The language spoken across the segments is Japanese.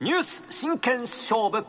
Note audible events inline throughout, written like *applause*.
ニュース真剣勝負。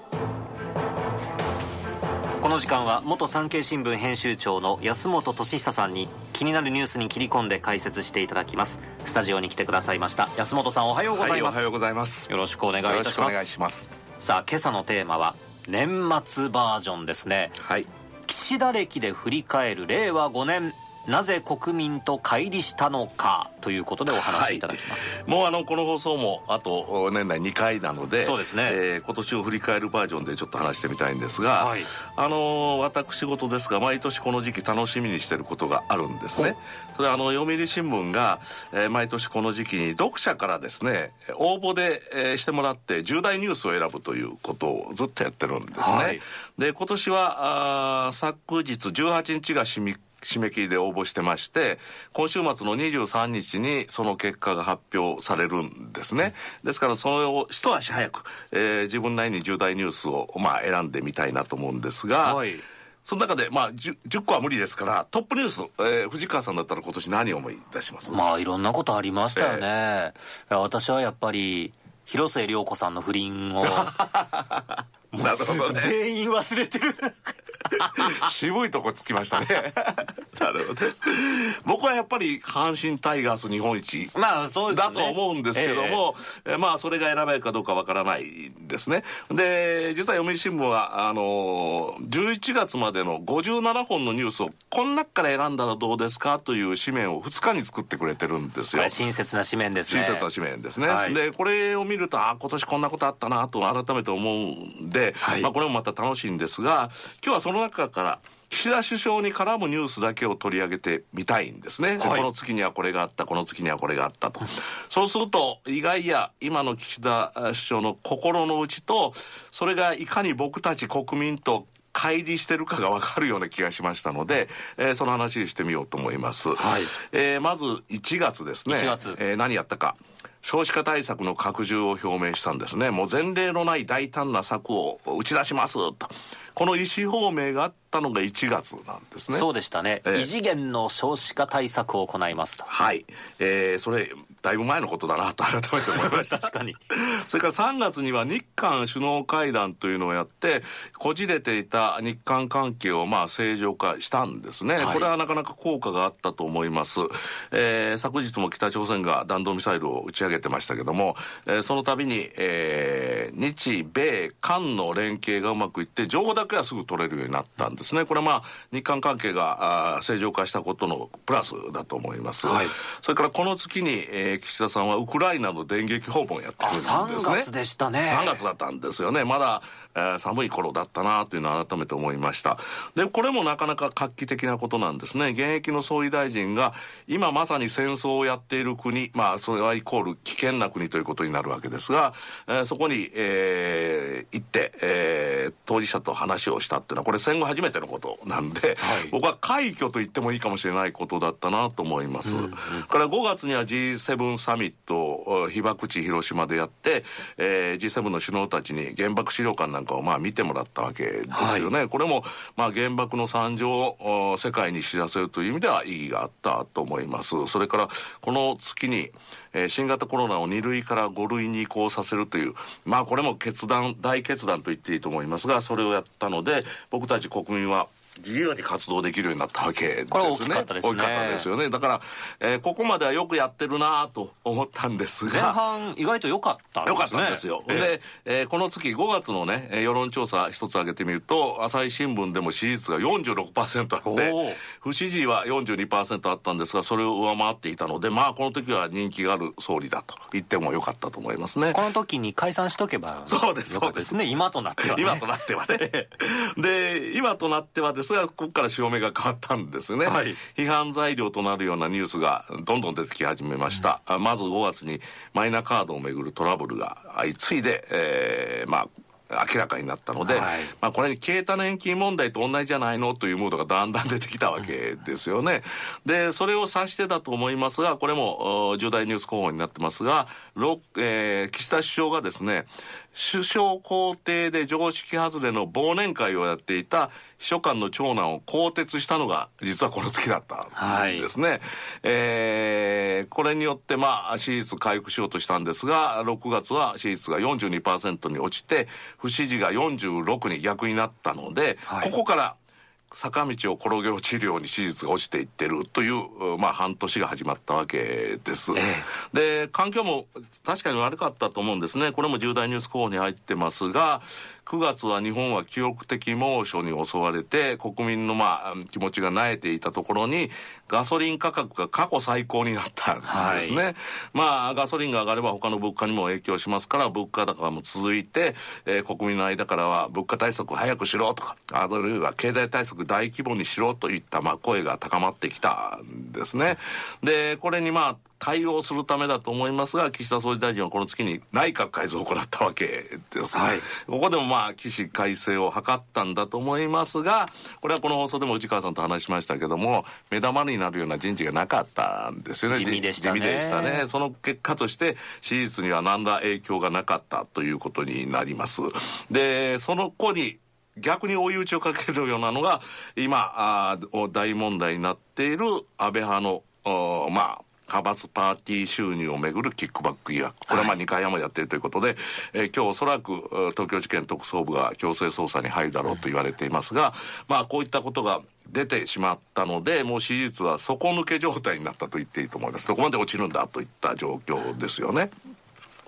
この時間は元産経新聞編集長の安本俊久さんに気になるニュースに切り込んで解説していただきます。スタジオに来てくださいました。安本さんおはようございます、はい、おはようございます。よろしくお願いいたします。お願いします。さあ今朝のテーマは年末バージョンですねはい岸田歴で振り返る令和5年なぜ国民と乖離したのかということでお話しいただきます、はい、もうあのこの放送もあと年内2回なのでそうですね、えー、今年を振り返るバージョンでちょっと話してみたいんですが、はい、あの私事ですが毎年この時期楽しみにしてることがあるんですね。それはあの読売新聞が、えー、毎年この時期に読者からですね応募で、えー、してもらって重大ニュースを選ぶということをずっとやってるんですね、はい、で今年はあ昨日18日が締め締め切りで応募してまして、今週末の23日にその結果が発表されるんですね。ですから、それを一足早く、えー、自分なりに重大ニュースを、まあ、選んでみたいなと思うんですが、はいその中で、まあ10、10, 個は無理ですから、トップニュース、えー、藤川さんだったら今年何を思い出します？まあ、いろんなことありましたよね。えー、私はやっぱり、広末涼子さんの不倫を、*laughs* なるほどね。全員忘れてる。*laughs* 渋いとこつきましたね。*laughs* なるほど。僕はやっぱり阪神タイガース日本一。まあそうですね。だと思うんですけども、えー、まあそれが選べるかどうかわからないですね。で、実は読売新聞は、あの、11月までの57本のニュースをこの中から選んだらどうですかという紙面を2日に作ってくれてるんですよ。親切な紙面ですね。親切な紙面ですね。はい、で、これを見ると、あ、今年こんなことあったなと改めて思うんで、はい、まあこれもまた楽しいんですが、今日はその中から岸田首相に絡むニュースだけを取り上げてみたいんですね、はい、この月にはこれがあったこの月にはこれがあったと。そうすると意外や今の岸田首相の心の内とそれがいかに僕たち国民と乖離してるかが分かるような気がしましたので、えー、その話にしてみようと思います、はい。えー、まず1月ですね。1月、えー、何やったか少子化対策の拡充を表明したんですね。もう前例のない大胆な策を打ち出しますと。この意思表明があったのが1月なんですね。そうでしたね。えー、異次元の少子化対策を行いますと。はい。えー、それ、だいぶ前のことだなと改めて思いました。*laughs* 確かに。*laughs* それから3月には日韓首脳会談というのをやって、こじれていた日韓関係をまあ正常化したんですね。はい、これはなかなか効果があったと思います。えー、昨日も北朝鮮が弾道ミサイルを打ち上げてましたけども、えー、その度に、えー、日米韓の連携がうまくいって、情報だけはすぐ取れるようになったんですね。これはまあ、日韓関係があ正常化したことのプラスだと思います。はい、それからこの月に、えー、岸田さんはウクライナの電撃訪問やってるんですね。3月でしたね。3月だったんですよね。まだ、えー、寒い頃だったなというのを改めて思いました。で、これもなかなか画期的なことなんですね。現役の総理大臣が、今まさに戦争をやっている国、まあ、それはイコール危険な国ということになるわけですが、えー、そこに、えー、行って、えー、当事者と話をしたっていうのは、これ戦後初めてのことなんで、はい、僕は快挙と言ってもいいかもしれないことだったなと思います。うんうん、から5月には G7 サミット被爆地広島でやって、えー、G7 の首脳たちに原爆資料館なんかをまあ見てもらったわけですよね。はい、これも、まあ、原爆の惨状を世界に知らせるという意味では意義があったと思います。それから、この月に、えー、新型コロナを2類から5類に移行させるという、まあこれも決断、大決断と言っていいと思いますが、それをやったので、僕たち国民は自由に活動できるようになったわけですね。これ大きかったですね。大きかったですよね。だから、えー、ここまではよくやってるなと思ったんですが。前半意外と良かったんですね。良かったんですよ。えー、で、えー、この月5月のね、世論調査一つ挙げてみると、朝日新聞でも支持率が46%あって、不支持は42%あったんですが、それを上回っていたので、まあこの時は人気がある総理だと言ってもよかったと思いますね。この時に解散しとけば。そうです、そうですね。今となってはね。今となってはね。で、今となってはですが、ここから潮目が変わったんですね、はい、批判材料となるようなニュースがどんどん出てき始めました、うん、まず5月にマイナカードをめぐるトラブルが相次いで、えー、まあ明らかになったので、はい、まあこれに消えた年金問題と同じじゃないのというムードがだんだん出てきたわけですよね。で、それを指してだと思いますが、これも重大ニュース候補になってますが、えー、岸田首相がですね、首相公邸で常識外れの忘年会をやっていた秘書官の長男を更迭したのが実はこの月だったんですね、はい、えー、これによってまあ支持率回復しようとしたんですが6月は支持率が42%に落ちて不支持が46に逆になったので、はい、ここから坂道を転げ落ちるように手術が落ちていってるという、まあ、半年が始まったわけです。ええ、で、環境も確かに悪かったと思うんですね。これも重大ニュース候補に入ってますが、9月は日本は記録的猛暑に襲われて、国民のまあ気持ちが萎えていたところに、ガソリン価格が過去最高になったんですね。はい、まあ、ガソリンが上がれば他の物価にも影響しますから、物価高も続いて、えー、国民の間からは物価対策を早くしろとか、あるいは経済対策大規模にしろといったまあ声が高まってきたんですね。で、これにまあ、対応するためだと思いますが、岸田総理大臣はこの月に内閣改造を行ったわけです。はい、ここでもまあ、起死改正を図ったんだと思いますが、これはこの放送でも内川さんと話しましたけども、目玉になるような人事がなかったんですよね。地味でしたね。地味でしたね。その結果として、支持率には何ら影響がなかったということになります。で、その子に、逆に追い打ちをかけるようなのが、今、あ大問題になっている安倍派の、まあ、派閥パーティー収入をめぐるキックバック疑惑。これはまあ2回もやっているということで、はい、えー、今日おそらく東京地検特捜部が強制捜査に入るだろうと言われていますが、まあこういったことが出てしまったので、もう支持率は底抜け状態になったと言っていいと思います。どこまで落ちるんだといった状況ですよね。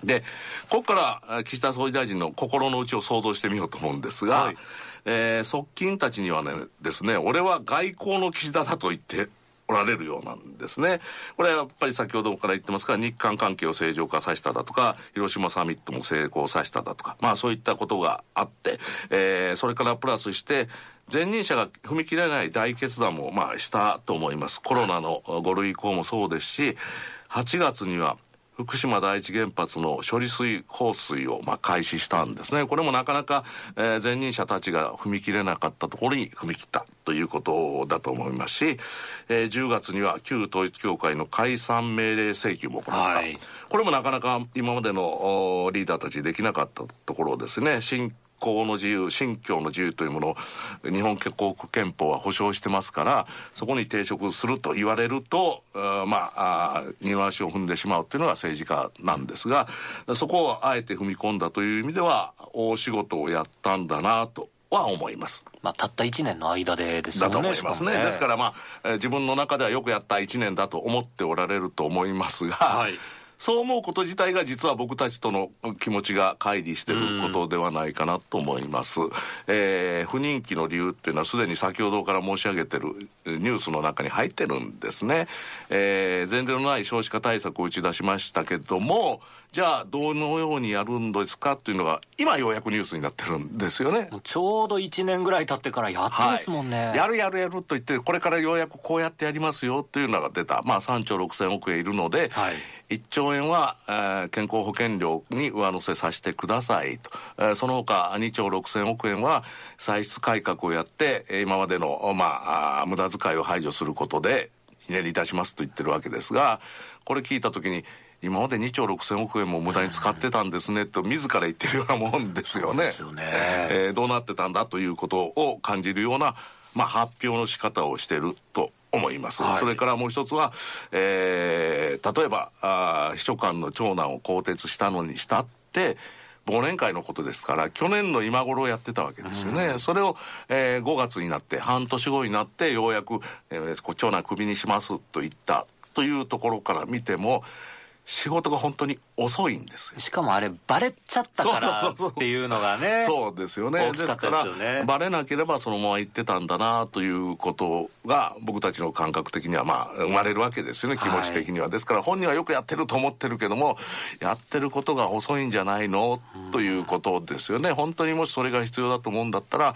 で、ここから岸田総理大臣の心の内を想像してみようと思うんですが、はい、えー、側近たちにはね、ですね、俺は外交の岸田だと言っておられるようなんですね。これはやっぱり先ほどから言ってますが、日韓関係を正常化させただとか、広島サミットも成功させただとか、まあそういったことがあって、えー、それからプラスして、前任者が踏み切れない大決断もまあしたと思います。コロナの5類以降もそうですし、8月には福島第一原発の処理水放水をまあ開始したんですね。これもなかなか、えー、前任者たちが踏み切れなかったところに踏み切ったということだと思いますし、えー、10月には旧統一教会の解散命令請求も行った。はい、これもなかなか今までのリーダーたちできなかったところですね。新行の自由、信教の自由というものを日本国憲法は保障してますから、そこに抵触すると言われると、まあ、二の足を踏んでしまうというのが政治家なんですが、そこをあえて踏み込んだという意味では、大仕事をやったんだなと。は思います。まあ、たった1年の間でですね。だと思いますね。ねですからまあ、自分の中ではよくやった1年だと思っておられると思いますが、はいそう思うこと自体が実は僕たちとの気持ちが乖離してることではないかなと思います。えー、不人気の理由っていうのはすでに先ほどから申し上げてるニュースの中に入ってるんですね。えー、前例のない少子化対策を打ち出しましたけども、じゃあどのようにやるんですかっていうのが今ようやくニュースになってるんですよね。ちょうど1年ぐらい経ってからやってますもんね、はい、やるやるやると言ってこれからようやくこうやってやりますよっていうのが出た。まあ3兆6000億円いるので、はい1兆円は、えー、健康保険料に上乗せさせてくださいと、えー、その他2兆6000億円は歳出改革をやって今までの、まあ、無駄遣いを排除することでひねりいたしますと言ってるわけですがこれ聞いた時に今まで2兆6000億円も無駄に使ってたんですねと自ら言ってるようなもんですよね。よね。えー、どうなってたんだということを感じるような、まあ、発表の仕方をしてると思います、はい、それからもう一つは、えー、例えばあ秘書官の長男を更迭したのにしたって忘年会のことですから去年の今頃やってたわけですよね、うん、それを、えー、5月になって半年後になってようやく、えー、長男クビにしますと言ったというところから見ても仕事が本当に遅いんですしかもあれバレちゃったからっていうのがねそうですよね。ですからバレなければそのまま言ってたんだなということが僕たちの感覚的にはまあ生まれるわけですよね。気持ち的には、はい、ですから本人はよくやってると思ってるけどもやってることが遅いんじゃないの？ということですよね。本当にもしそれが必要だと思うんだったら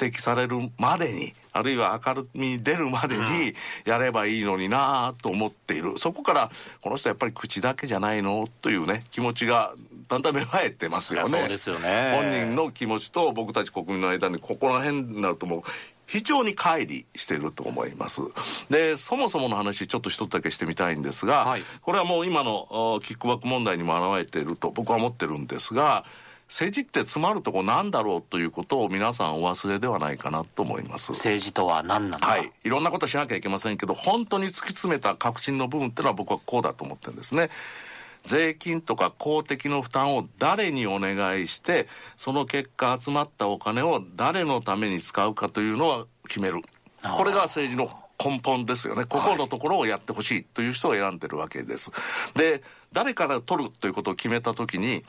指摘されるまでにあるいは明るみに出るまでにやればいいのになと思っているそこからこの人やっぱり口だけじゃないのというね気持ちがだんだん芽生えてますよね。そうですよね本人の気持ちと僕たち国民の間にここら辺になるともう非常に乖離してると思います。で、そもそもの話、ちょっと一つだけしてみたいんですが、はい、これはもう今のキックバック問題にも表れていると僕は思ってるんですが、政治って詰まるとこなんだろうということを皆さんお忘れではないかなと思います。政治とは何なのか。はい。いろんなことしなきゃいけませんけど本当に突き詰めた革新の部分っていうのは僕はこうだと思ってるんですね。税金とか公的の負担を誰にお願いしてその結果集まったお金を誰のために使うかというのは決める。これが政治の根本ですよね。ここのところをやってほしいという人を選んでるわけです、で誰から取るということを決めた時に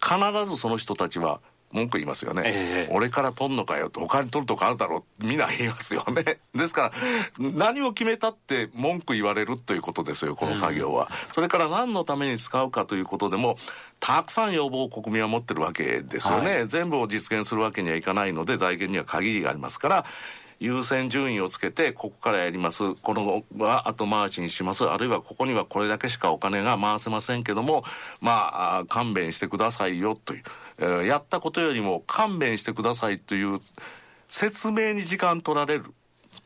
必ずその人たちは文句言いますよね、ええ俺から取んのかよと他に取るとかあるだろうみんな言いますよね。*laughs* ですから何を決めたって文句言われるということですよこの作業は、それから何のために使うかということでもたくさん要望を国民は持ってるわけですよね、全部を実現するわけにはいかないので財源には限りがありますから優先順位をつけてここからやります。このは後回しにします。あるいはここにはこれだけしかお金が回せませんけどもまあ勘弁してくださいよという、えーやったことよりも勘弁してくださいという説明に時間取られる。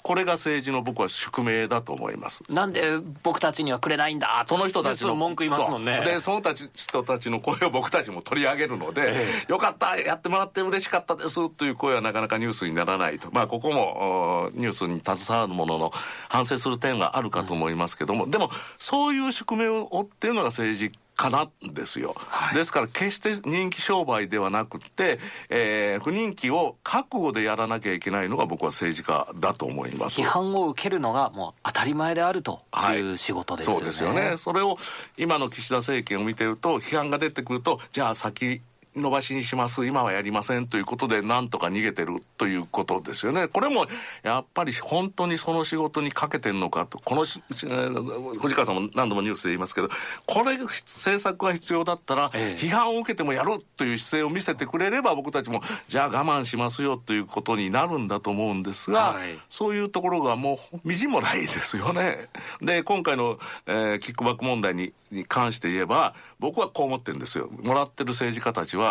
これが政治の僕は宿命だと思います。なんで僕たちにはくれないんだ？その人たちので文句言いますもんね。でそのたち人たちの声を僕たちも取り上げるので、よかったやってもらって嬉しかったですという声はなかなかニュースにならないと。まあここもおニュースに携わるものの反省する点があるかと思いますけども、でもそういう宿命を負っているのが政治かな？んですよ、ですから決して人気商売ではなくって、えー不人気を覚悟でやらなきゃいけないのが僕は政治家だと思います。批判を受けるのがもう当たり前であるという仕事ですよね、そうですよね。それを今の岸田政権を見てると批判が出てくるとじゃあ先延ばしにします今はやりませんということでなんとか逃げてるということですよねこれもやっぱり本当にその仕事にかけてるのかとこの藤川さんも何度もニュースで言いますけどこれ政策が必要だったらええ批判を受けてもやるという姿勢を見せてくれれば僕たちもじゃあ我慢しますよということになるんだと思うんですが、はいそういうところがもうみじんもないですよね。で、今回の、えーキックバック問題にに関して言えば、僕はこう思ってるんですよ。もらってる政治家たちは、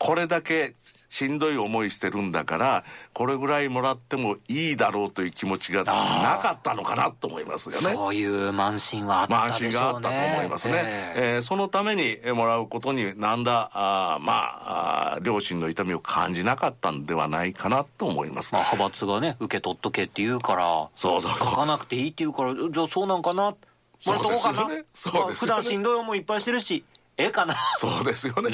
これだけしんどい思いしてるんだから、これぐらいもらってもいいだろうという気持ちがなかったのかなと思いますよね。そういう慢心はあったでしょうね。心があったと思いますね。ええ。えーそのためにえーもらうことになんだ、あーまああー、両親の痛みを感じなかったんではないかなと思います。まあ、派閥がね受け取っとけって言うからそうそうそう。書かなくていいって言うからじゃあそうなんかなもらっとこうかな。ねそうまあ普段しんどい思いいっぱいしてるしええかな *laughs* そうですよね。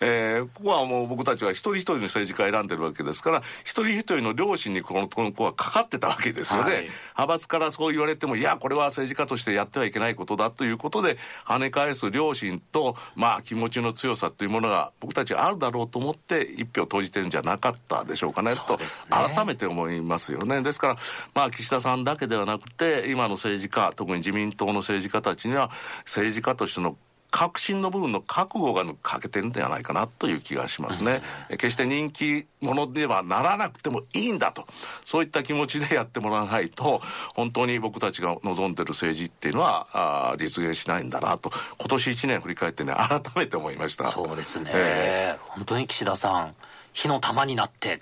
えーここはもう僕たちは一人一人の政治家を選んでるわけですから、一人一人の両親にこのこの子はかかってたわけですよね。はい派閥からそう言われても、いや、これは政治家としてやってはいけないことだということで、跳ね返す両親と、まあ気持ちの強さというものが僕たちあるだろうと思って一票投じてるんじゃなかったでしょうかね、ね改めて思いますよね。ですから、まあ岸田さんだけではなくて、今の政治家、特に自民党の政治家たちには、政治家としての革新の部分の覚悟が欠けてるんではないかなという気がしますね。え決して人気者ではならなくてもいいんだと。そういった気持ちでやってもらわないと、本当に僕たちが望んでる政治っていうのは、あー実現しないんだなと、今年1年振り返ってね、改めて思いました。そうですね、え本当に岸田さん火の玉になって。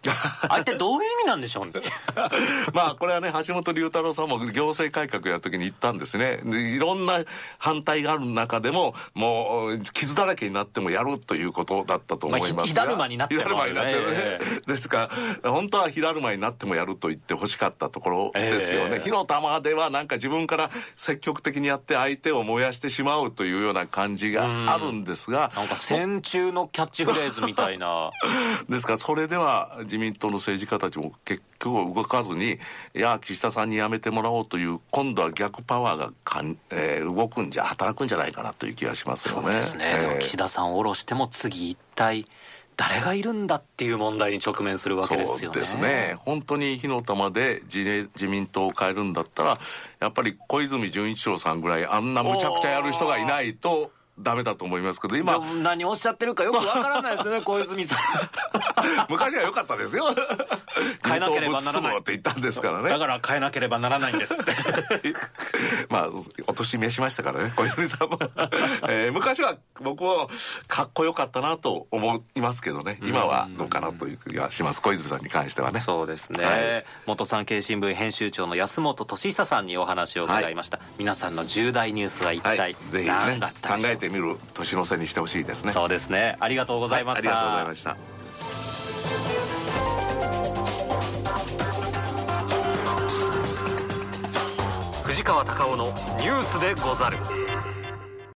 あれってどういう意味なんでしょうね。*laughs* まあこれはね橋本龍太郎さんも行政改革やる時に言ったんですね。でいろんな反対がある中でももう傷だらけになってもやるということだったと思いますが、まあひ火だるまになっても火だるまになってるね、えですから本当は火だるまになってもやると言ってほしかったところですよね、ええ。火の玉ではなんか自分から積極的にやって相手を燃やしてしまうというような感じがあるんですが、なんか戦中のキャッチフレーズみたいな *laughs* ですか？らそれでは自民党の政治家たちも結局動かずにいや岸田さんに辞めてもらおうという今度は逆パワーがかん、えー動くんじゃ働くんじゃないかなという気がしますよね。そうですね、えー岸田さんを下ろしても次一体誰がいるんだっていう問題に直面するわけですよね。そうですね。本当に火の玉で自自民党を変えるんだったらやっぱり小泉純一郎さんぐらいあんなむちゃくちゃやる人がいないとダメだと思いますけど今。何をおっしゃってるかよくわからないですよね小泉さん。*laughs* 昔は良かったですよ。*laughs* 変えなければならない。って言ったんですからね。だから変えなければならないんですって。*laughs* まあ、お年召しましたからね、小泉さんも。えー昔は僕もかっこよかったなと思いますけどね、今はどうかなという気がします、小泉さんに関してはね。そうですね、はい。元産経新聞編集長の安本俊久さんにお話を伺いました、皆さんの重大ニュースは一体はい、ぜひね何だっ、た考でしょうか、えててみる年の瀬にしてほしいですね。そうですね。ありがとうございました、はい、ありがとうございました。藤川隆夫のニュースでござる